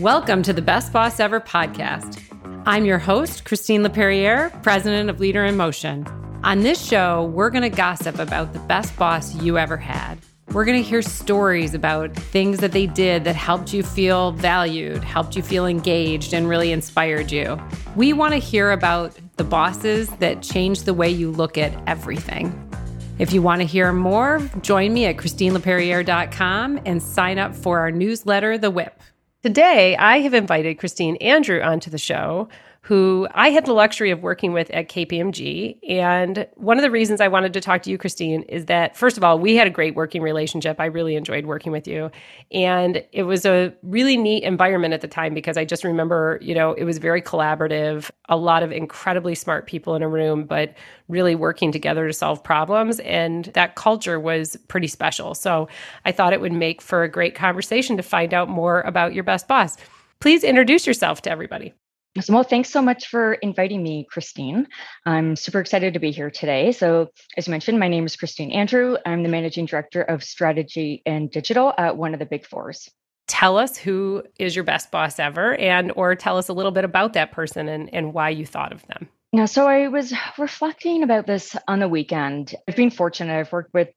Welcome to the Best Boss Ever podcast. I'm your host, Christine Laperriere, president of Leader in Motion. On this show, we're going to gossip about the best boss you ever had. We're going to hear stories about things that they did that helped you feel valued, helped you feel engaged, and really inspired you. We want to hear about the bosses that changed the way you look at everything. If you want to hear more, join me at ChristineLaperriere.com and sign up for our newsletter, The Whip. Today, I have invited Christine Andrew onto the show, who I had the luxury of working with at KPMG. And one of the reasons I wanted to talk to you, Christine, is that, first of all, we had a great working relationship. I really enjoyed working with you. And it was a really neat environment at the time because I just remember, you know, it was very collaborative, a lot of incredibly smart people in a room, but really working together to solve problems. And that culture was pretty special. So I thought it would make for a great conversation to find out more about your best boss. Please introduce yourself to everybody. So, well, thanks so much for inviting me, Christine. I'm super excited to be here today. So, as you mentioned, my name is Christine Andrew. I'm the managing director of strategy and digital at one of the big fours. Tell us who is your best boss ever, and or tell us a little bit about that person and, and why you thought of them. Now, so I was reflecting about this on the weekend. I've been fortunate. I've worked with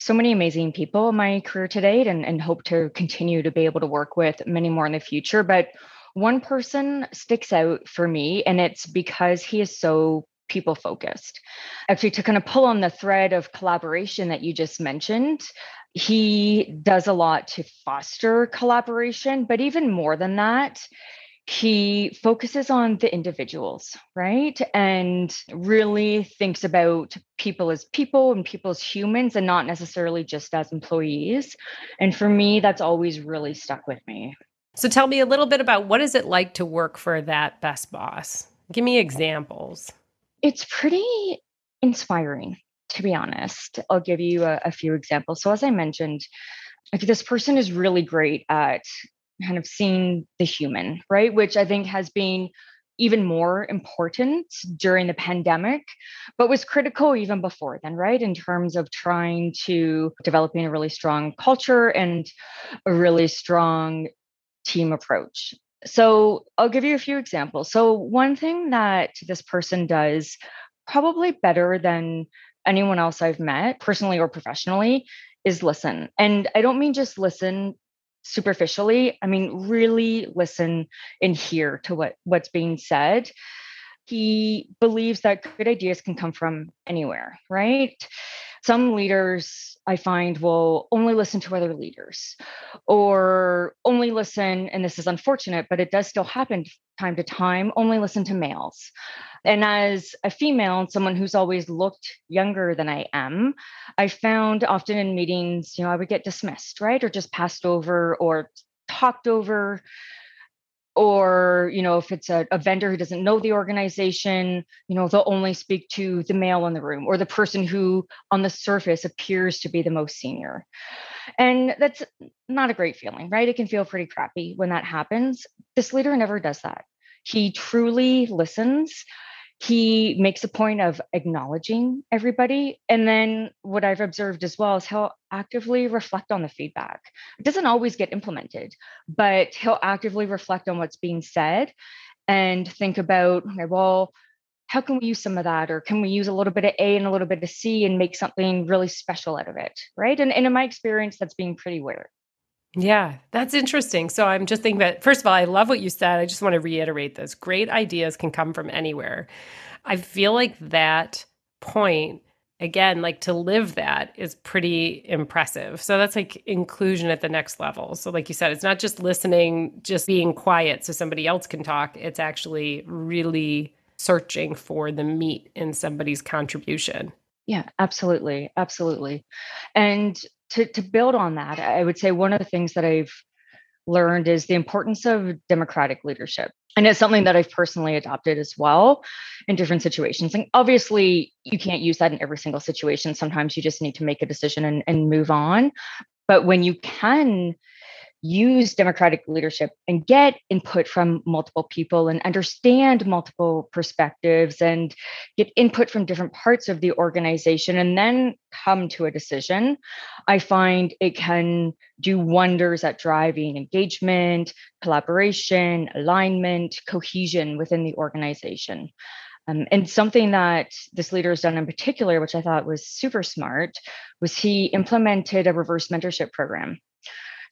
so many amazing people in my career to date and, and hope to continue to be able to work with many more in the future. But one person sticks out for me, and it's because he is so people focused. Actually, to kind of pull on the thread of collaboration that you just mentioned, he does a lot to foster collaboration, but even more than that, he focuses on the individuals, right? And really thinks about people as people and people as humans and not necessarily just as employees. And for me, that's always really stuck with me. So tell me a little bit about what is it like to work for that best boss? Give me examples. It's pretty inspiring, to be honest. I'll give you a, a few examples. So as I mentioned, like this person is really great at kind of seeing the human, right? Which I think has been even more important during the pandemic, but was critical even before then, right? In terms of trying to developing a really strong culture and a really strong team approach. So I'll give you a few examples. So, one thing that this person does probably better than anyone else I've met, personally or professionally, is listen. And I don't mean just listen superficially, I mean really listen and hear to what, what's being said. He believes that good ideas can come from anywhere, right? Some leaders I find will only listen to other leaders or only listen, and this is unfortunate, but it does still happen time to time, only listen to males. And as a female and someone who's always looked younger than I am, I found often in meetings, you know, I would get dismissed, right? Or just passed over or talked over or you know if it's a, a, vendor who doesn't know the organization you know they'll only speak to the male in the room or the person who on the surface appears to be the most senior. And that's not a great feeling right? It can feel pretty crappy when that happens. This leader never does that. He truly listens he makes a point of acknowledging everybody. And then what I've observed as well is he'll actively reflect on the feedback. It doesn't always get implemented, but he'll actively reflect on what's being said and think about, okay, well, how can we use some of that? Or can we use a little bit of A and a little bit of C and make something really special out of it? Right. And, and in my experience, that's being pretty rare. Yeah, that's interesting. So I'm just thinking that, first of all, I love what you said. I just want to reiterate this great ideas can come from anywhere. I feel like that point, again, like to live that is pretty impressive. So that's like inclusion at the next level. So, like you said, it's not just listening, just being quiet so somebody else can talk. It's actually really searching for the meat in somebody's contribution. Yeah, absolutely. Absolutely. And to, to build on that, I would say one of the things that I've learned is the importance of democratic leadership. And it's something that I've personally adopted as well in different situations. And obviously, you can't use that in every single situation. Sometimes you just need to make a decision and, and move on. But when you can use democratic leadership and get input from multiple people and understand multiple perspectives and get input from different parts of the organization and then come to a decision, I find it can do wonders at driving engagement, collaboration, alignment, cohesion within the organization. Um, and something that this leader has done in particular, which I thought was super smart, was he implemented a reverse mentorship program.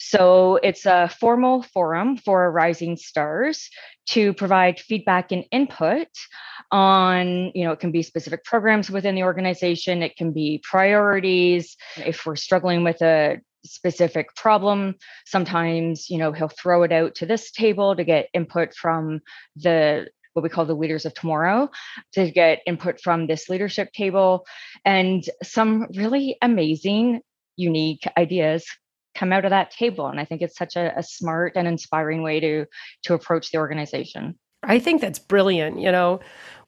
So it's a formal forum for rising stars to provide feedback and input on, you know, it can be specific programs within the organization, it can be priorities. If we're struggling with a specific problem sometimes you know he'll throw it out to this table to get input from the what we call the leaders of tomorrow to get input from this leadership table and some really amazing unique ideas come out of that table and i think it's such a, a smart and inspiring way to to approach the organization I think that's brilliant. You know,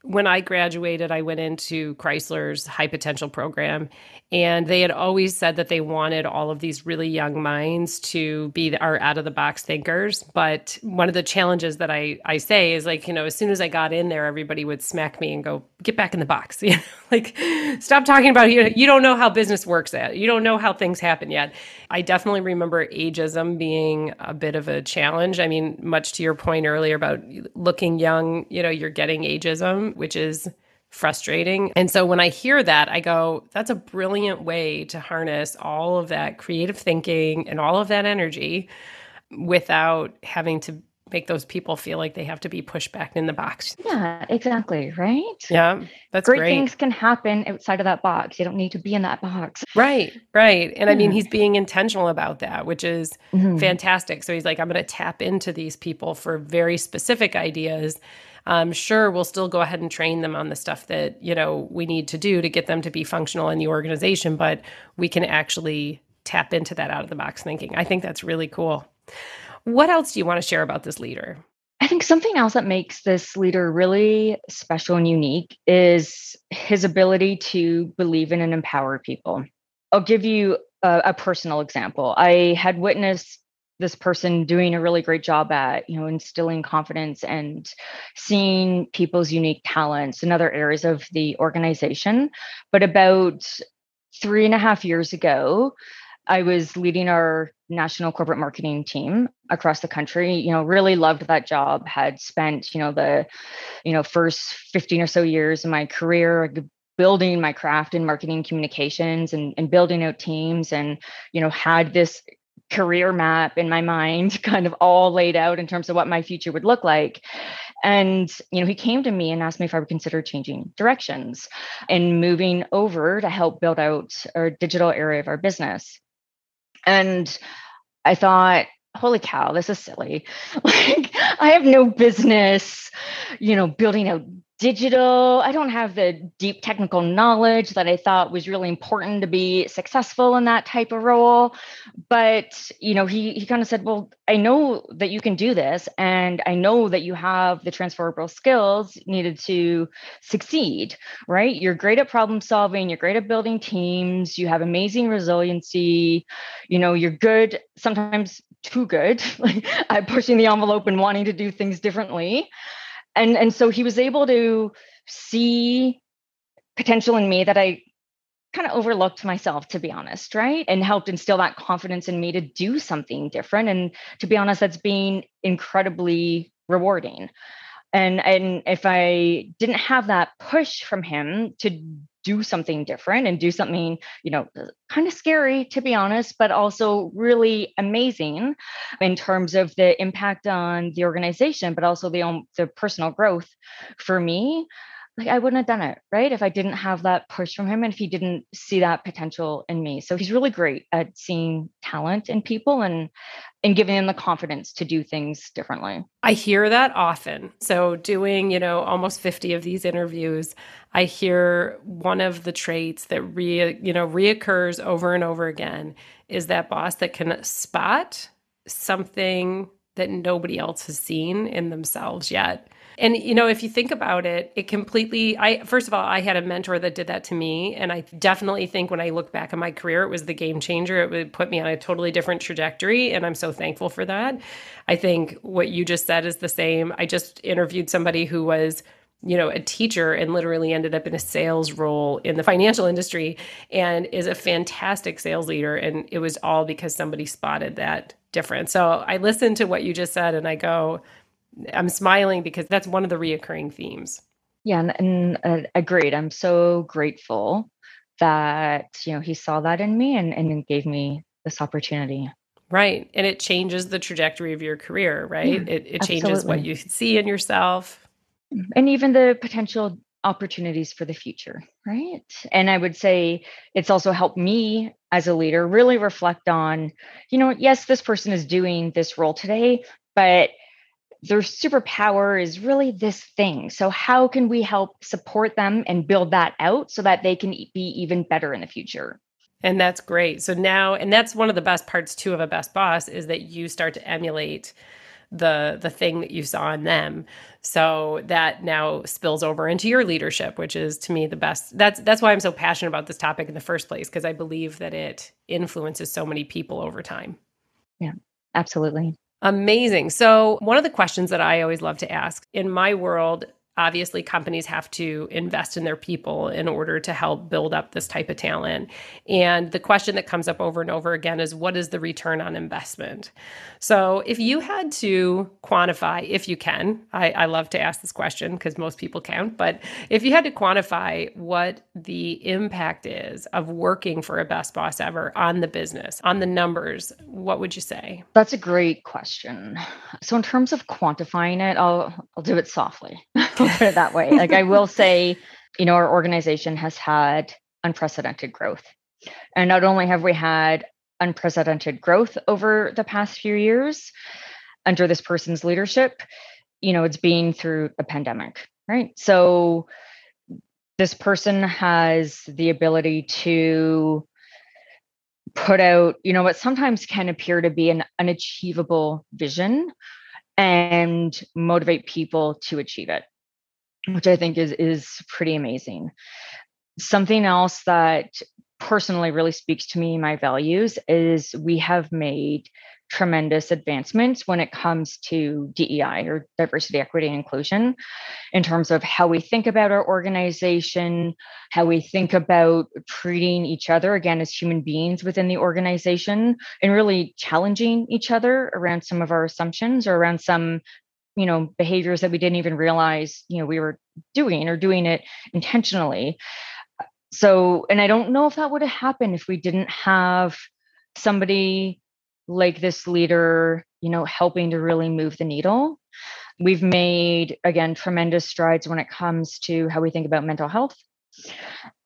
when I graduated, I went into Chrysler's high potential program, and they had always said that they wanted all of these really young minds to be our out of the box thinkers. But one of the challenges that I, I say is like, you know, as soon as I got in there, everybody would smack me and go, get back in the box. You know, like, stop talking about you. You don't know how business works yet. You don't know how things happen yet. I definitely remember ageism being a bit of a challenge. I mean, much to your point earlier about looking young, you know, you're getting ageism which is frustrating. And so when I hear that, I go, that's a brilliant way to harness all of that creative thinking and all of that energy without having to make those people feel like they have to be pushed back in the box. Yeah, exactly. Right. Yeah, that's great, great. things can happen outside of that box. You don't need to be in that box. Right, right. And yeah. I mean, he's being intentional about that, which is mm-hmm. fantastic. So he's like, I'm going to tap into these people for very specific ideas um, sure we'll still go ahead and train them on the stuff that you know we need to do to get them to be functional in the organization but we can actually tap into that out of the box thinking i think that's really cool what else do you want to share about this leader I think something else that makes this leader really special and unique is his ability to believe in and empower people. I'll give you a, a, personal example. I had witnessed this person doing a really great job at you know instilling confidence and seeing people's unique talents in other areas of the organization. But about three and a half years ago i was leading our national corporate marketing team across the country you know really loved that job had spent you know the you know first 15 or so years of my career building my craft in marketing communications and, and building out teams and you know had this career map in my mind kind of all laid out in terms of what my future would look like. And you know he came to me and asked me if i would consider changing directions and moving over to help build out our digital area of our business. And i thought holy cow this is silly. Like i have no business you know building out digital. I don't have the deep technical knowledge that I thought was really important to be successful in that type of role. But, you know, he he kind of said, "Well, I know that you can do this and I know that you have the transferable skills needed to succeed, right? You're great at problem solving, you're great at building teams, you have amazing resiliency, you know, you're good sometimes too good at pushing the envelope and wanting to do things differently." And and so he was able to see potential in me that I kind of overlooked myself to be honest right? And helped instill that confidence in me to do something different. And to be honest that's been incredibly rewarding. And and if i didn't have that push from him to do something different and do something you know kind of scary to be honest but also really amazing in terms of the impact on the organization but also the um, the personal growth for me like I wouldn't have done it, right? If I didn't have that push from him and if he didn't see that potential in me. So he's really great at seeing talent in people and and giving them the confidence to do things differently. I hear that often. So doing, you know, almost 50 of these interviews, I hear one of the traits that re, you know, reoccurs over and over again is that boss that can spot something that nobody else has seen in themselves yet. And you know, if you think about it, it completely I first of all, I had a mentor that did that to me and I definitely think when I look back at my career it was the game changer. It would put me on a totally different trajectory and I'm so thankful for that. I think what you just said is the same. I just interviewed somebody who was you know, a teacher and literally ended up in a sales role in the financial industry and is a fantastic sales leader. And it was all because somebody spotted that difference. So I listened to what you just said and I go, I'm smiling because that's one of the reoccurring themes. Yeah, and, and uh, agreed. I'm so grateful that you know he saw that in me and and gave me this opportunity. Right, and it changes the trajectory of your career. Right, yeah, it it changes what you see in yourself, and even the potential opportunities for the future. Right, and I would say it's also helped me as a leader really reflect on, you know, yes, this person is doing this role today, but their superpower is really this thing. So, how can we help support them and build that out so that they can be even better in the future? And that's great. So now, and that's one of the best parts too of a best boss is that you start to emulate the the thing that you saw in them. So that now spills over into your leadership, which is to me the best. That's that's why I'm so passionate about this topic in the first place because I believe that it influences so many people over time. Yeah, absolutely. Amazing. So, one of the questions that I always love to ask in my world, obviously companies have to invest in their people in order to help build up this type of talent. And the question that comes up over and over again is what is the return on investment? So if you had to quantify if you can i, I love to ask this question because most people can't but if you had to quantify what the impact is of working for a best boss ever on the business on the numbers what would you say? That's a great question. So in terms of quantifying it i'll i'll do it softly put it that way. Like I will say, you know, our organization has had unprecedented growth. And not only have we had unprecedented growth over the past few years under this person's leadership, you know, it's been through a pandemic, right? So this person has the ability to put out, you know, what sometimes can appear to be an unachievable vision and motivate people to achieve it which I think is is pretty amazing. Something else that personally really speaks to me my values is we have made tremendous advancements when it comes to DEI or diversity, equity, and inclusion in terms of how we think about our organization, how we think about treating each other again as human beings within the organization, and really challenging each other around some of our assumptions or around some you know behaviors that we didn't even realize you know we were doing or doing it intentionally. So and i don't know if that would have happened if we didn't have somebody like this leader you know helping to really move the needle. We've made again tremendous strides when it comes to how we think about mental health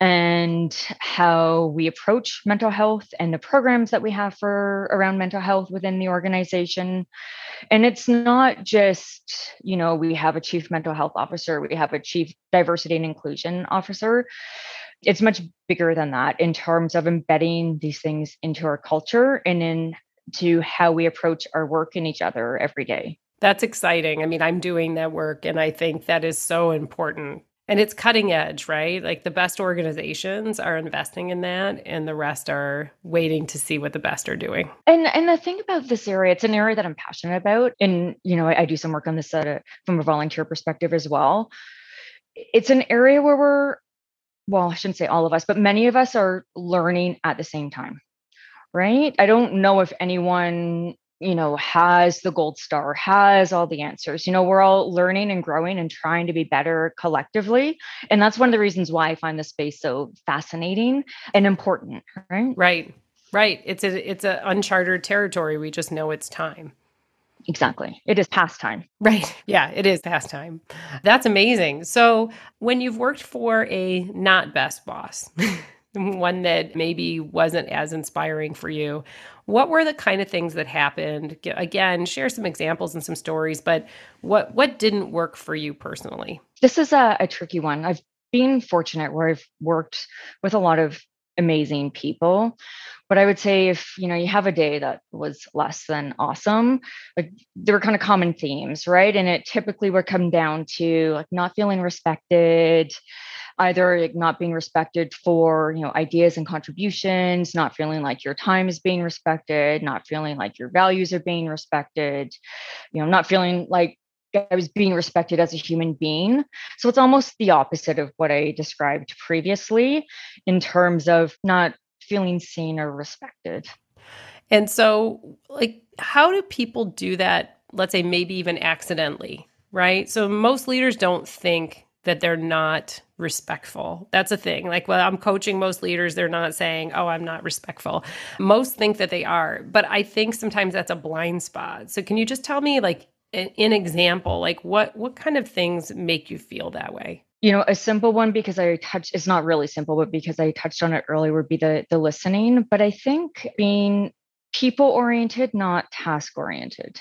and how we approach mental health and the programs that we have for around mental health within the organization. And it's not just you know we have a chief mental health officer we have a chief diversity and inclusion officer. It's much bigger than that in terms of embedding these things into our culture and into how we approach our work and each other every day. That's exciting. I mean, I'm doing that work and I think that is so important and it's cutting edge, right? Like the best organizations are investing in that and the rest are waiting to see what the best are doing. And and the thing about this area, it's an area that I'm passionate about. And you know, I, I do some work on this uh, from a volunteer perspective as well. It's an area where we're well, I shouldn't say all of us, but many of us are learning at the same time. Right? I don't know if anyone you know has the gold star has all the answers. You know we're all learning and growing and trying to be better collectively and that's one of the reasons why i find this space so fascinating and important right? Right right. It's a it's a uncharted territory. We just know it's time. Exactly. It is past time. Right. Yeah it is past time. That's amazing. So when you've worked for a not best boss one that maybe wasn't as inspiring for you. What were the kind of things that happened? Again, share some examples and some stories, but what what didn't work for you personally? This is a, a tricky one. I've been fortunate where I've worked with a lot of amazing people. But I would say if you know you have a day that was less than awesome, like there were kind of common themes, right? And it typically would come down to like not feeling respected, either like not being respected for you know ideas and contributions not feeling like your time is being respected not feeling like your values are being respected you know not feeling like I was being respected as a human being. So it's almost the opposite of what I described previously in terms of not feeling seen or respected. And so, like, how do people do that? Let's say maybe even accidentally, right? So most leaders don't think that they're not respectful. That's a thing. Like, well, I'm coaching most leaders, they're not saying, oh, I'm not respectful. Most think that they are, but I think sometimes that's a blind spot. So, can you just tell me, like, an example, like what what kind of things make you feel that way? You know, a simple one because I touched it's not really simple, but because I touched on it earlier would be the the listening. But I think being people oriented, not task oriented.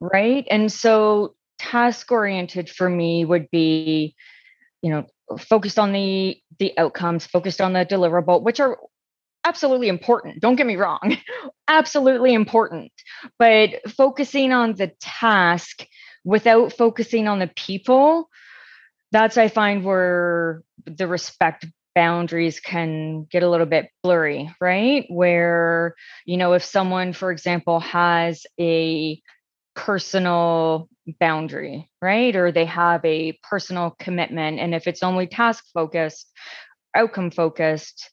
Right. And so task oriented for me would be you know focused on the the outcomes focused on the deliverable which are absolutely important don't get me wrong absolutely important but focusing on the task without focusing on the people that's i find where the respect boundaries can get a little bit blurry right where you know if someone for example has a personal boundary, right? Or they have a personal commitment. And if it's only task focused, outcome focused,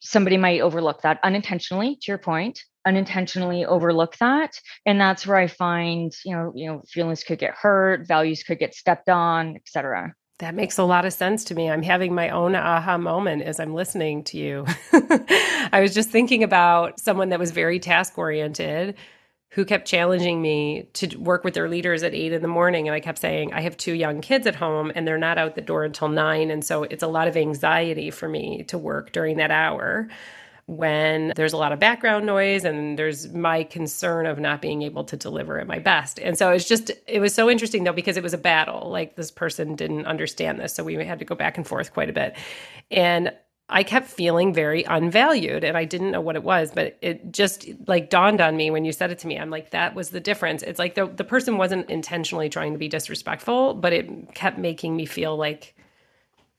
somebody might overlook that unintentionally, to your point, unintentionally overlook that. And that's where I find, you know, you know, feelings could get hurt, values could get stepped on, etc. That makes a lot of sense to me. I'm having my own aha moment as I'm listening to you. I was just thinking about someone that was very task oriented who kept challenging me to work with their leaders at eight in the morning. And I kept saying, I have two young kids at home and they're not out the door until nine. And so it's a lot of anxiety for me to work during that hour when there's a lot of background noise and there's my concern of not being able to deliver at my best. And so it's just, it was so interesting though, because it was a battle. Like this person didn't understand this. So we had to go back and forth quite a bit. And I kept feeling very unvalued and I didn't know what it was, but it just like dawned on me when you said it to me. I'm like, that was the difference. It's like the, the person wasn't intentionally trying to be disrespectful, but it kept making me feel like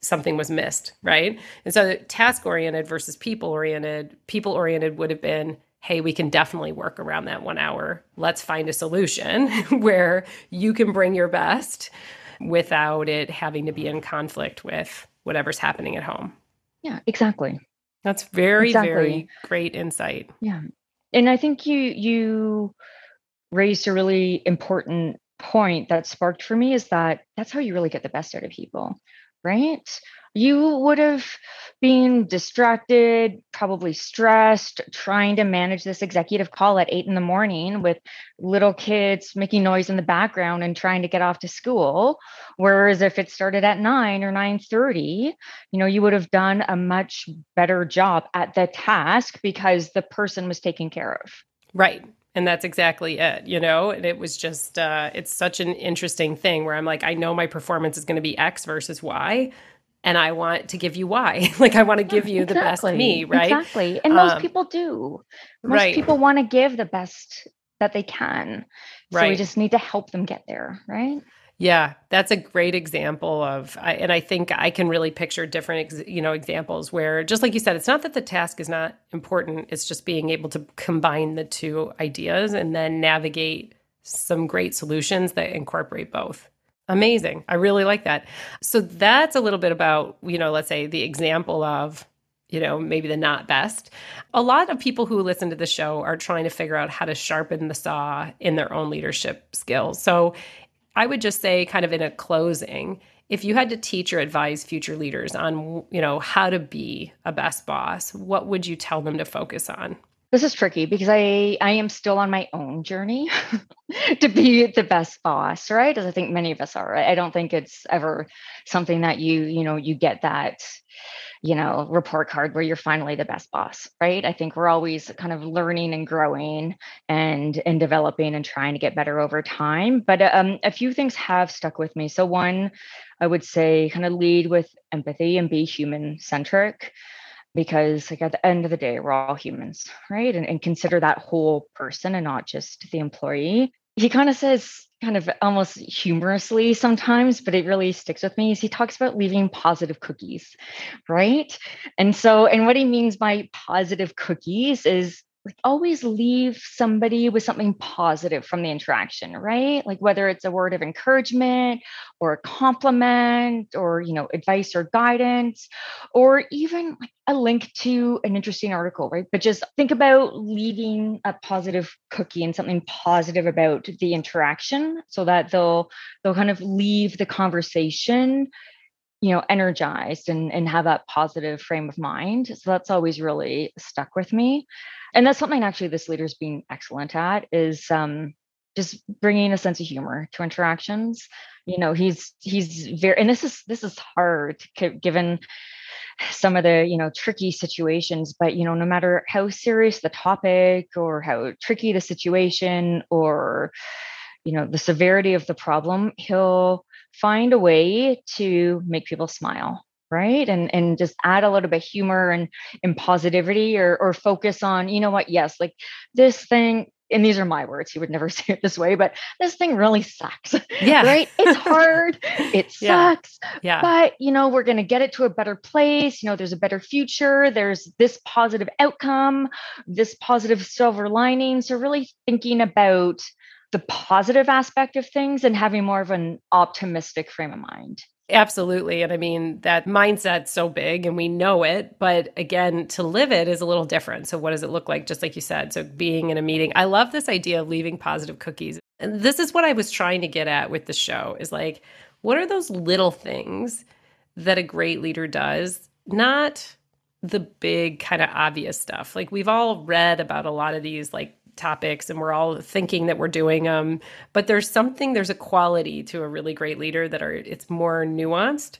something was missed. Right. And so task oriented versus people oriented, people oriented would have been, hey, we can definitely work around that one hour. Let's find a solution where you can bring your best without it having to be in conflict with whatever's happening at home. Yeah, exactly. That's very, exactly. very great insight. Yeah. And I think you you raised a really important point that sparked for me is that that's how you really get the best out of people, right? You would have been distracted, probably stressed, trying to manage this executive call at eight in the morning with little kids making noise in the background and trying to get off to school. Whereas if it started at nine or nine thirty, you know, you would have done a much better job at the task because the person was taken care of. Right and that's exactly it you know and it was just uh, it's such an interesting thing where i'm like i know my performance is going to be x versus y and I want to give you why. like I want to give you exactly. the best me, right? Exactly. And most um, people do. Most right. people want to give the best that they can. So right. we just need to help them get there, right? Yeah, that's a great example of, and I think I can really picture different, you know, examples where, just like you said, it's not that the task is not important; it's just being able to combine the two ideas and then navigate some great solutions that incorporate both. Amazing. I really like that. So that's a little bit about, you know, let's say the example of, you know, maybe the not best. A lot of people who listen to the show are trying to figure out how to sharpen the saw in their own leadership skills. So I would just say, kind of in a closing, if you had to teach or advise future leaders on, you know, how to be a best boss, what would you tell them to focus on? This is tricky because I I am still on my own journey to be the best boss, right? As I think many of us are. Right? I don't think it's ever something that you you know you get that you know report card where you're finally the best boss, right? I think we're always kind of learning and growing and and developing and trying to get better over time. But um, a few things have stuck with me. So one, I would say, kind of lead with empathy and be human centric because like at the end of the day we're all humans right? And, and consider that whole person and not just the employee. He kind of says kind of almost humorously sometimes but it really sticks with me is he talks about leaving positive cookies right? And so and what he means by positive cookies is like always leave somebody with something positive from the interaction right? Like whether it's a word of encouragement or a compliment or you know advice or guidance or even like a link to an interesting article right? But just think about leaving a positive cookie and something positive about the interaction so that they'll they'll kind of leave the conversation you know energized and and have that positive frame of mind. So that's always really stuck with me. And that's something actually this leader's been excellent at is um just bringing a sense of humor to interactions. You know he's he's very and this is this is hard given some of the you know tricky situations but you know no matter how serious the topic or how tricky the situation or you know the severity of the problem he'll find a way to make people smile right? And and just add a little bit of humor and and positivity or or focus on you know what? Yes like this thing and these are my words he would never say it this way but this thing really sucks yeah. right? It's hard it sucks yeah. yeah but you know we're going to get it to a better place you know there's a better future there's this positive outcome this positive silver lining so really thinking about the positive aspect of things and having more of an optimistic frame of mind. Absolutely. And I mean, that mindset's so big and we know it. But again, to live it is a little different. So, what does it look like? Just like you said. So, being in a meeting, I love this idea of leaving positive cookies. And this is what I was trying to get at with the show is like, what are those little things that a great leader does? Not the big kind of obvious stuff. Like, we've all read about a lot of these, like, topics and we're all thinking that we're doing them but there's something there's a quality to a really great leader that are it's more nuanced.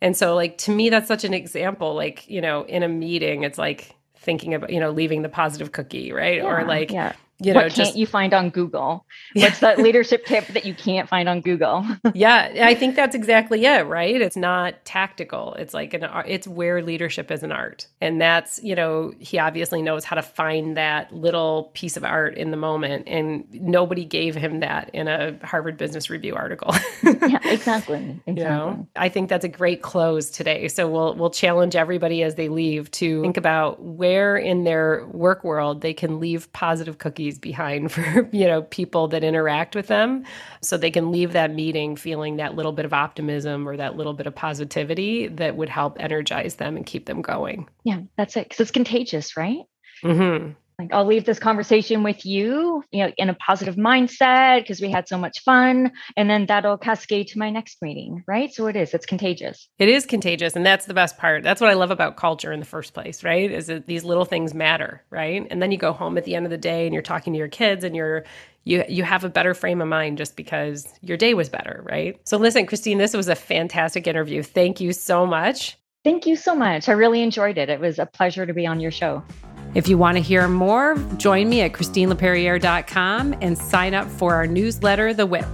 And so like to me that's such an example like you know in a meeting it's like thinking about you know leaving the positive cookie right? Yeah, or like yeah you know, what can't you find on Google? What's that leadership tip that you can't find on Google? yeah, I think that's exactly it, right? It's not tactical. It's like an it's where leadership is an art. And that's, you know, he obviously knows how to find that little piece of art in the moment and nobody gave him that in a Harvard Business Review article. yeah, exactly. Exactly. You know? I think that's a great close today. So we'll we'll challenge everybody as they leave to think about where in their work world they can leave positive cookies behind for you know people that interact with them. So they can leave that meeting feeling that little bit of optimism or that little bit of positivity that would help energize them and keep them going. Yeah that's it because it's contagious right? Mm-hmm like I'll leave this conversation with you, you know, in a positive mindset because we had so much fun. And then that'll cascade to my next meeting, right? So it is, it's contagious. It is contagious. And that's the best part. That's what I love about culture in the first place, right? Is that these little things matter, right? And then you go home at the end of the day and you're talking to your kids and you're you you have a better frame of mind just because your day was better, right? So listen, Christine, this was a fantastic interview. Thank you so much. Thank you so much. I really enjoyed it. It was a pleasure to be on your show. If you want to hear more, join me at ChristineLaperriere.com and sign up for our newsletter, The Whip.